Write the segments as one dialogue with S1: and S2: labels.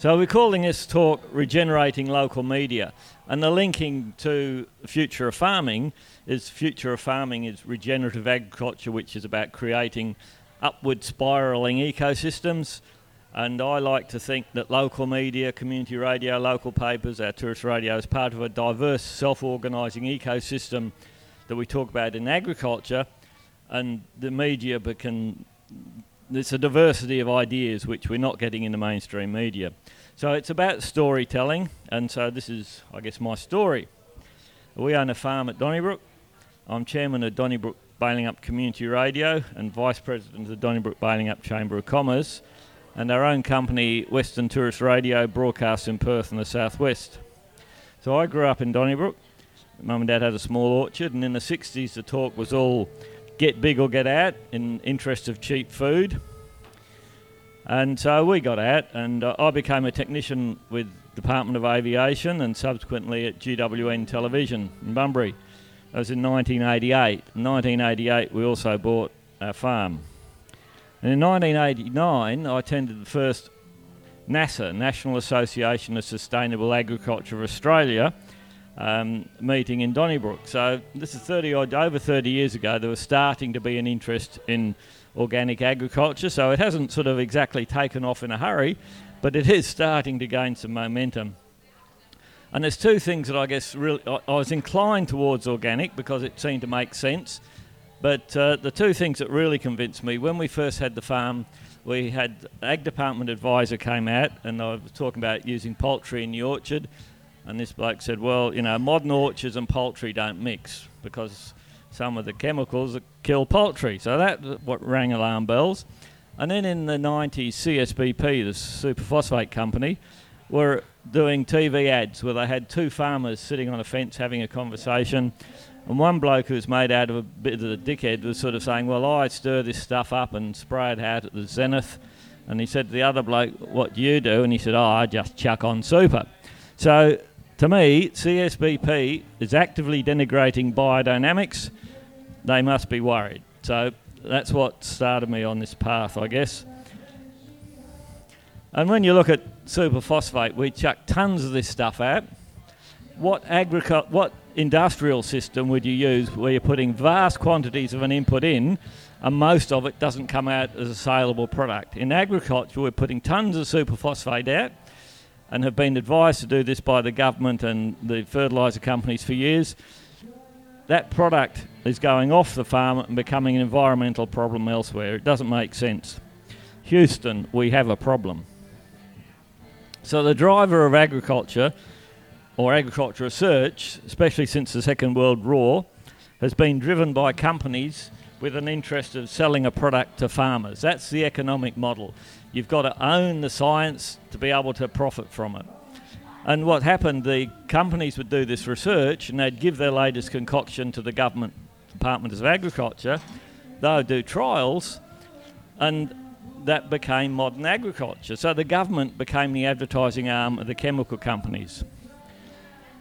S1: So we're calling this talk Regenerating Local Media. And the linking to future of farming is future of farming is regenerative agriculture, which is about creating upward spiraling ecosystems. And I like to think that local media, community radio, local papers, our tourist radio is part of a diverse self organising ecosystem that we talk about in agriculture. And the media can, there's a diversity of ideas which we're not getting in the mainstream media. So it's about storytelling, and so this is, I guess, my story. We own a farm at Donnybrook. I'm chairman of Donnybrook Balingup Community Radio and vice president of the Donnybrook Balingup Chamber of Commerce, and our own company, Western Tourist Radio, broadcasts in Perth and the southwest. So I grew up in Donnybrook. Mum and Dad had a small orchard, and in the 60s the talk was all get big or get out in interest of cheap food. And so we got out, and uh, I became a technician with Department of Aviation and subsequently at GWN Television in Bunbury. That was in 1988. In 1988, we also bought our farm. And in 1989, I attended the first NASA, National Association of Sustainable Agriculture of Australia, um, meeting in Donnybrook. So this is 30 odd, over 30 years ago. There was starting to be an interest in organic agriculture. So it hasn't sort of exactly taken off in a hurry, but it is starting to gain some momentum. And there's two things that I guess really I, I was inclined towards organic because it seemed to make sense. But uh, the two things that really convinced me when we first had the farm, we had ag department advisor came out and I was talking about using poultry in the orchard, and this bloke said, "Well, you know, modern orchards and poultry don't mix because some of the chemicals that kill poultry. So that what rang alarm bells. And then in the 90s, CSBP, the superphosphate company, were doing TV ads where they had two farmers sitting on a fence having a conversation. And one bloke who was made out of a bit of a dickhead was sort of saying, Well, I stir this stuff up and spray it out at the zenith. And he said to the other bloke, What do you do? And he said, Oh, I just chuck on super. So to me, CSBP is actively denigrating biodynamics they must be worried. So that's what started me on this path, I guess. And when you look at superphosphate, we chuck tons of this stuff out. What agriculture, what industrial system would you use where you're putting vast quantities of an input in, and most of it doesn't come out as a saleable product? In agriculture, we're putting tons of superphosphate out, and have been advised to do this by the government and the fertiliser companies for years that product is going off the farm and becoming an environmental problem elsewhere. It doesn't make sense. Houston, we have a problem. So the driver of agriculture or agriculture research, especially since the Second World War, has been driven by companies with an interest of selling a product to farmers. That's the economic model. You've got to own the science to be able to profit from it. And what happened, the companies would do this research and they'd give their latest concoction to the government Department of Agriculture. They would do trials and that became modern agriculture. So the government became the advertising arm of the chemical companies.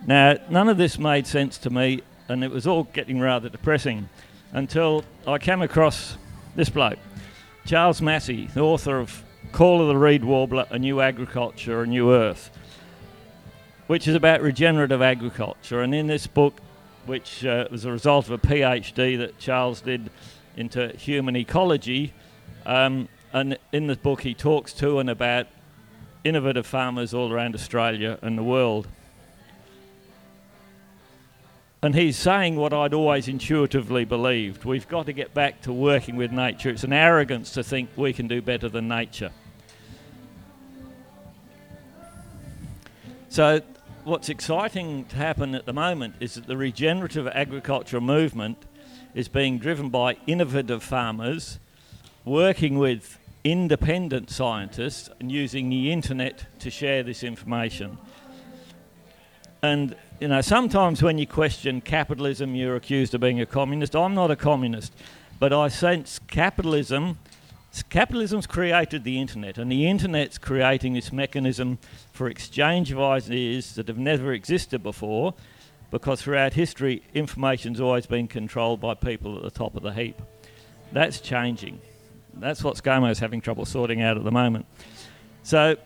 S1: Now, none of this made sense to me and it was all getting rather depressing until I came across this bloke, Charles Massy, the author of Call of the Reed Warbler, A New Agriculture, A New Earth which is about regenerative agriculture. And in this book, which uh, was a result of a PhD that Charles did into human ecology, um, and in the book he talks to and about innovative farmers all around Australia and the world. And he's saying what I'd always intuitively believed. We've got to get back to working with nature. It's an arrogance to think we can do better than nature. So what's exciting to happen at the moment is that the regenerative agriculture movement is being driven by innovative farmers working with independent scientists and using the internet to share this information. And you know, sometimes when you question capitalism, you're accused of being a communist. I'm not a communist, but I sense capitalism capitalism's created the internet, and the internet's creating this mechanism for exchange of ideas that have never existed before, because throughout history, information's always been controlled by people at the top of the heap. That's changing. That's what ScoMo's having trouble sorting out at the moment. So,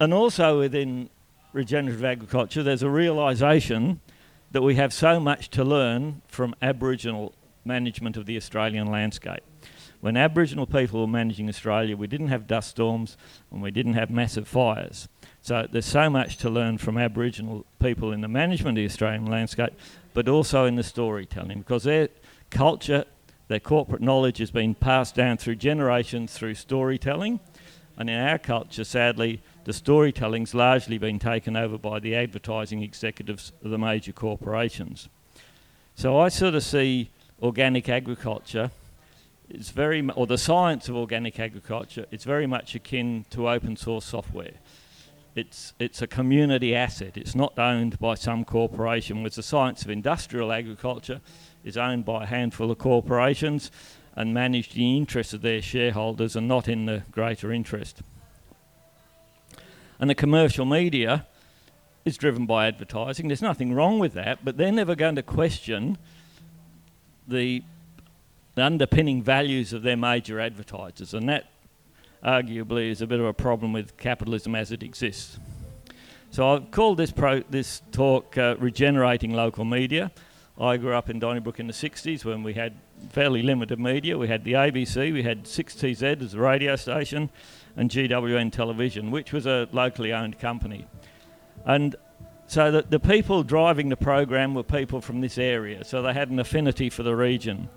S1: and also within regenerative agriculture, there's a realisation that we have so much to learn from Aboriginal management of the Australian landscape. When Aboriginal people were managing Australia, we didn't have dust storms and we didn't have massive fires. So there's so much to learn from Aboriginal people in the management of the Australian landscape, but also in the storytelling, because their culture, their corporate knowledge has been passed down through generations through storytelling. And in our culture, sadly, the storytelling's largely been taken over by the advertising executives of the major corporations. So I sort of see organic agriculture it's very or the science of organic agriculture it's very much akin to open source software. It's it's a community asset. It's not owned by some corporation whereas the science of industrial agriculture is owned by a handful of corporations and managed in the interest of their shareholders and not in the greater interest and the commercial media is driven by advertising there's nothing wrong with that but they're never going to question the the underpinning values of their major advertisers, and that arguably is a bit of a problem with capitalism as it exists. So I've called this pro- this talk uh, "Regenerating Local Media." I grew up in Donnybrook in the '60s when we had fairly limited media. We had the ABC, we had 6TZ as a radio station, and GWN Television, which was a locally owned company. And so the, the people driving the program were people from this area, so they had an affinity for the region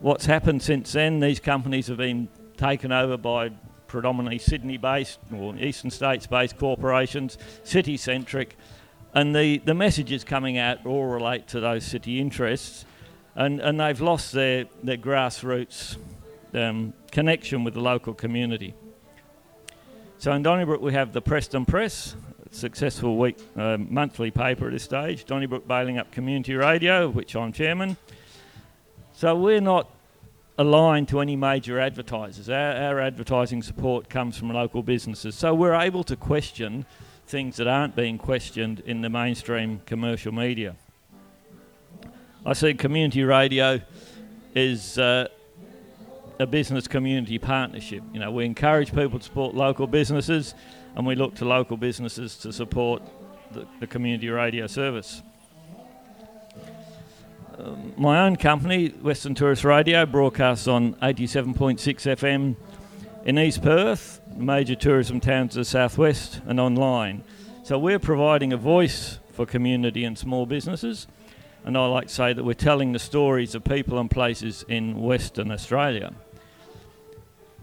S1: what's happened since then, these companies have been taken over by predominantly Sydney based or eastern states based corporations, city centric, and the, the messages coming out all relate to those city interests, and, and they've lost their, their grassroots um, connection with the local community. So in Donnybrook, we have the Preston Press, successful week uh, monthly paper at this stage, Donnybrook Balingup Community Radio, which I'm chairman. So we're not aligned to any major advertisers. Our, our, advertising support comes from local businesses. So we're able to question things that aren't being questioned in the mainstream commercial media. I see community radio is uh, a business community partnership. You know, we encourage people to support local businesses and we look to local businesses to support the, the community radio service. Um, my own company, Western Tourist Radio, broadcasts on 87.6 FM in East Perth, major tourism towns of the southwest, and online. So we're providing a voice for community and small businesses, and I like to say that we're telling the stories of people and places in Western Australia.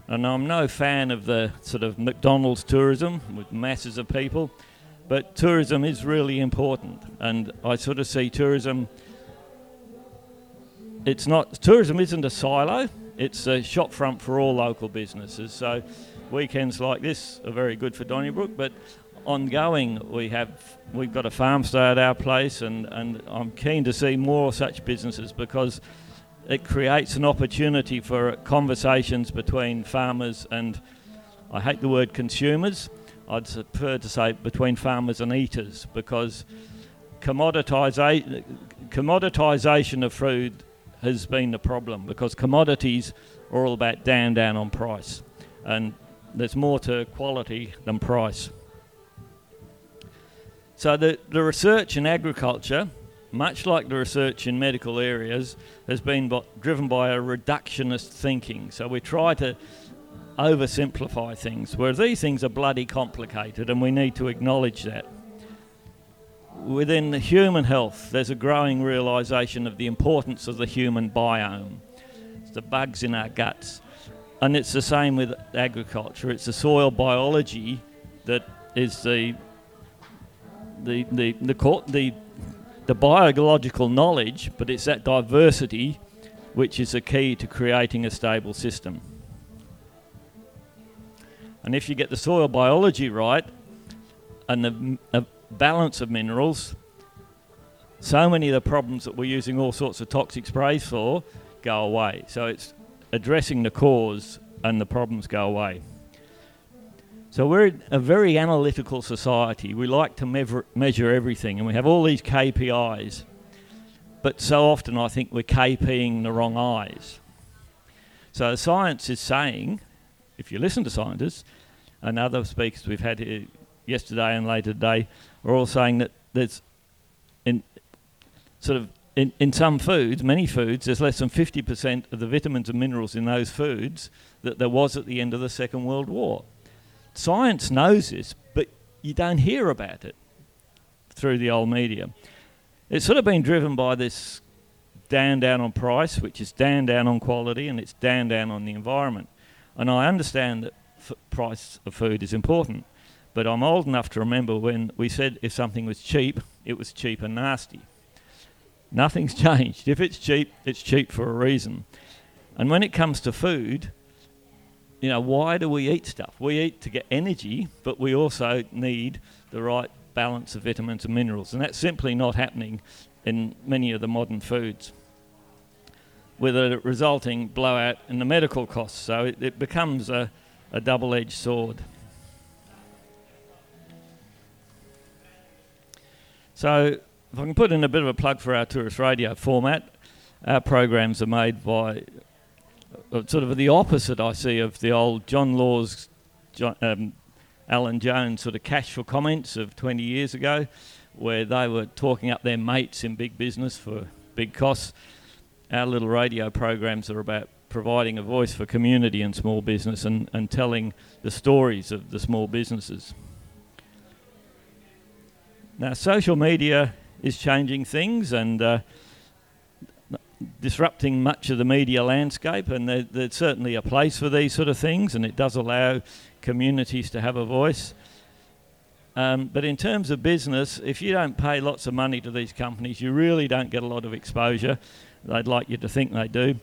S1: And I'm no fan of the sort of McDonald's tourism with masses of people, but tourism is really important, and I sort of see tourism it's not tourism isn't a silo. It's a shop front for all local businesses. So weekends like this are very good for Donnybrook, but ongoing we have we've got a farm stay at our place and, and I'm keen to see more such businesses because it creates an opportunity for conversations between farmers and I hate the word consumers. I'd prefer to say between farmers and eaters because commoditisation of food has been the problem because commodities are all about down, down on price. And there's more to quality than price. So the, the research in agriculture, much like the research in medical areas, has been driven by a reductionist thinking. So we try to oversimplify things, whereas these things are bloody complicated, and we need to acknowledge that within human health, there's a growing realization of the importance of the human biome. It's the bugs in our guts. And it's the same with agriculture. It's the soil biology that is the the the the, the, the biological knowledge, but it's that diversity which is the key to creating a stable system. And if you get the soil biology right, and the, uh, balance of minerals, so many of the problems that we're using all sorts of toxic sprays for go away. So it's addressing the cause and the problems go away. So we're a very analytical society. We like to measure, measure everything, and we have all these KPIs. But so often I think we're KPing the wrong eyes. So science is saying, if you listen to scientists and other speakers we've had here yesterday and later today are all saying that there's in sort of in, in some foods, many foods, there's less than 50% of the vitamins and minerals in those foods that there was at the end of the Second World War. Science knows this, but you don't hear about it through the old media. It's sort of been driven by this down down on price, which is down down on quality, and it's down down on the environment. And I understand that f- price of food is important, but I'm old enough to remember when we said if something was cheap, it was cheap and nasty. Nothing's changed. If it's cheap, it's cheap for a reason. And when it comes to food, you know, why do we eat stuff? We eat to get energy, but we also need the right balance of vitamins and minerals, and that's simply not happening in many of the modern foods with a resulting blowout in the medical costs. So it, it becomes a, a double edged sword. So, if I can put in a bit of a plug for our tourist radio format, our programs are made by uh, sort of the opposite, I see, of the old John Laws, um, Alan Jones sort of cash for comments of 20 years ago, where they were talking up their mates in big business for big costs our little radio programs are about providing a voice for community and small business and, and telling the stories of the small businesses. Now, social media is changing things and uh, disrupting much of the media landscape, and there, there's certainly a place for these sort of things, and it does allow communities to have a voice. Um, but in terms of business, if you don't pay lots of money to these companies, you really don't get a lot of exposure. They'd like you to think they do.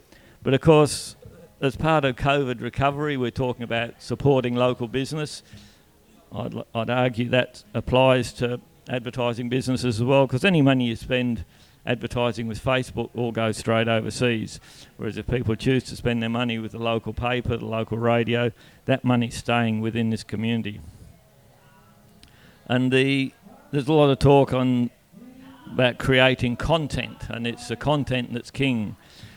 S1: But of course, as part of COVID recovery, we're talking about supporting local business. I'd, I'd argue that applies to advertising businesses as well, because any money you spend advertising with Facebook all goes straight overseas. Whereas if people choose to spend their money with the local paper, the local radio, that money's staying within this community. And the there's a lot of talk on about creating content, and it's the content that's king.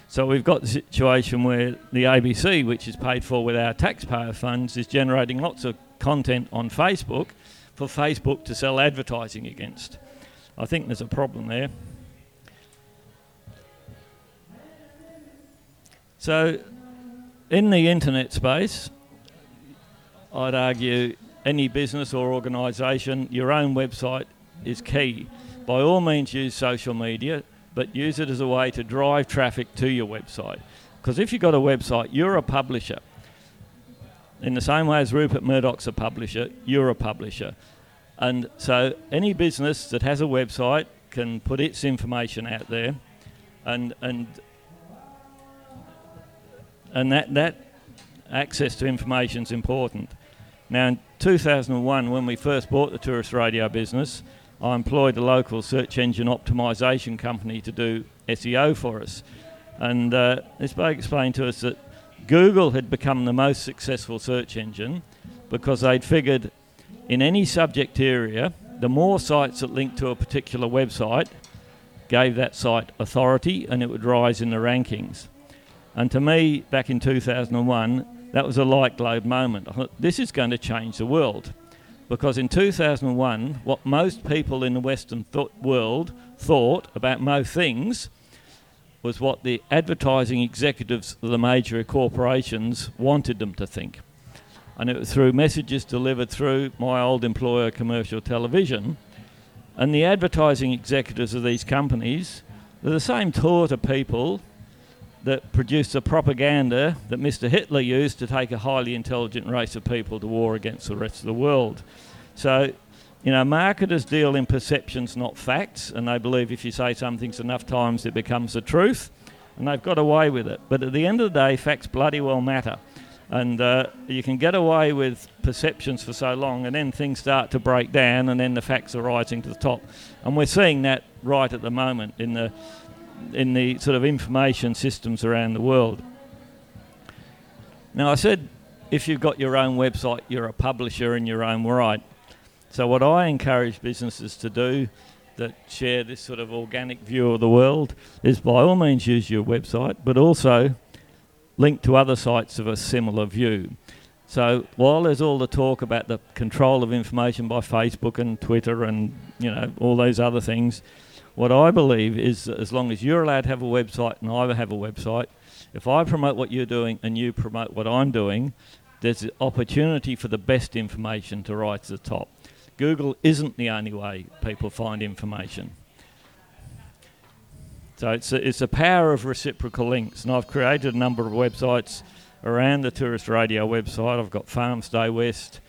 S1: So we've got the situation where the ABC, which is paid for with our taxpayer funds, is generating lots of content on Facebook for Facebook to sell advertising against. I think there's a problem there. So, in the internet space, I'd argue any business or organisation, your own website is key by all means use social media, but use it as a way to drive traffic to your website. Because if you've got a website, you're a publisher. In the same way as Rupert Murdoch's a publisher, you're a publisher. And so any business that has a website can put its information out there and and and that that access to information is important. Now in 2001 when we first bought the tourist radio business, I employed a local search engine optimization company to do SEO for us. And uh, this bloke explained to us that Google had become the most successful search engine because they'd figured in any subject area, the more sites that linked to a particular website gave that site authority and it would rise in the rankings. And to me, back in 2001, that was a light globe moment. I thought, this is going to change the world because in 2001, what most people in the Western th- world thought about most things was what the advertising executives of the major corporations wanted them to think. And it was through messages delivered through my old employer, commercial television. And the advertising executives of these companies, they're the same sort of people that produced the propaganda that Mr. Hitler used to take a highly intelligent race of people to war against the rest of the world. So, you know, marketers deal in perceptions, not facts, and they believe if you say something's enough times, it becomes the truth, and they've got away with it. But at the end of the day, facts bloody well matter. And uh, you can get away with perceptions for so long, and then things start to break down, and then the facts are rising to the top. And we're seeing that right at the moment in the in the sort of information systems around the world. Now, I said if you've got your own website, you're a publisher in your own right. So, what I encourage businesses to do that share this sort of organic view of the world is by all means use your website, but also link to other sites of a similar view. So while there's all the talk about the control of information by Facebook and Twitter and you know all those other things, what I believe is that as long as you're allowed to have a website and I have a website, if I promote what you're doing and you promote what I'm doing, there's opportunity for the best information to rise to the top. Google isn't the only way people find information. So it's a, it's a power of reciprocal links, and I've created a number of websites around the Tourist Radio website. I've got Farmstay West,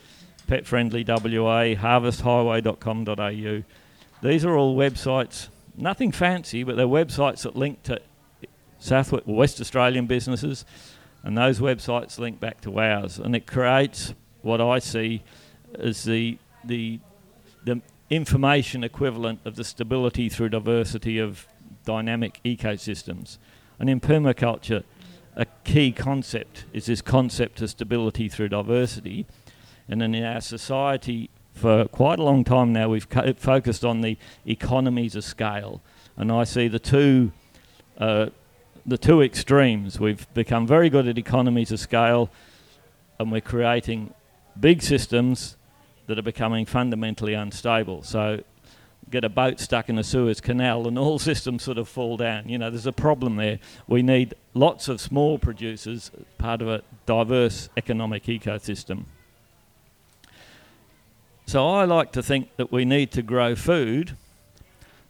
S1: Pet Friendly WA, harvesthighway.com.au. These are all websites, nothing fancy, but they're websites that link to South West Australian businesses, and those websites link back to ours, and it creates what I see as the the the information equivalent of the stability through diversity of dynamic ecosystems. And in permaculture, a key concept is this concept of stability through diversity. And then in our society, for quite a long time now, we've co- focused on the economies of scale. And I see the two, uh, the two extremes. We've become very good at economies of scale, and we're creating big systems that are becoming fundamentally unstable. So get a boat stuck in a Suez Canal and all systems sort of fall down. You know, there's a problem there. We need lots of small producers, part of a diverse economic ecosystem. So I like to think that we need to grow food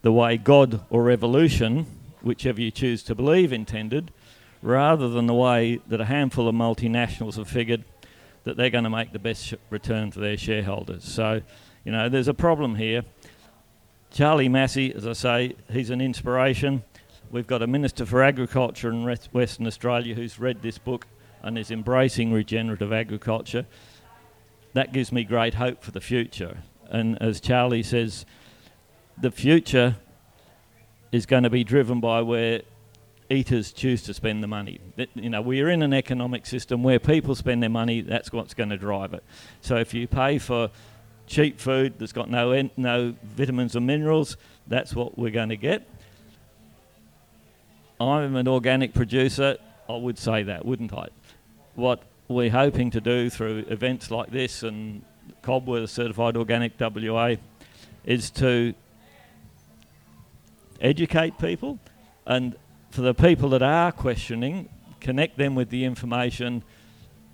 S1: the way God or evolution, whichever you choose to believe, intended, rather than the way that a handful of multinationals have figured that they're going to make the best sh- return for their shareholders. So, you know, there's a problem here. Charlie Massy, as I say, he's an inspiration. We've got a Minister for Agriculture in Western Australia who's read this book and is embracing regenerative agriculture. That gives me great hope for the future. And as Charlie says, the future is going to be driven by where eaters choose to spend the money. You know, we're in an economic system where people spend their money, that's what's going to drive it. So if you pay for cheap food that's got no no vitamins or minerals, that's what we're going to get. I'm an organic producer. I would say that, wouldn't I? What we're hoping to do through events like this and COBWA, Certified Organic WA, is to educate people and for the people that are questioning, connect them with the information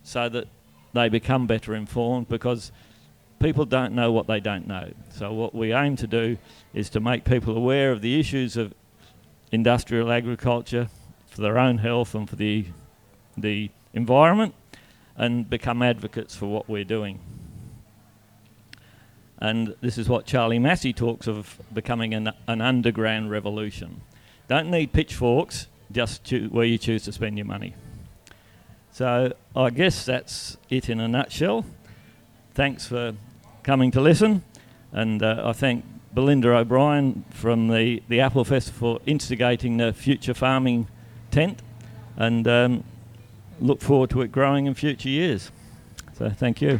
S1: so that they become better informed because people don't know what they don't know. So, what we aim to do is to make people aware of the issues of industrial agriculture for their own health and for the, the environment and become advocates for what we're doing. And this is what Charlie Massy talks of becoming an, an underground revolution. Don't need pitchforks, just where you choose to spend your money. So I guess that's it in a nutshell. Thanks for coming to listen, and uh, I thank Belinda O'Brien from the, the Apple Fest for instigating the future farming tent, and um, look forward to it growing in future years. So thank you.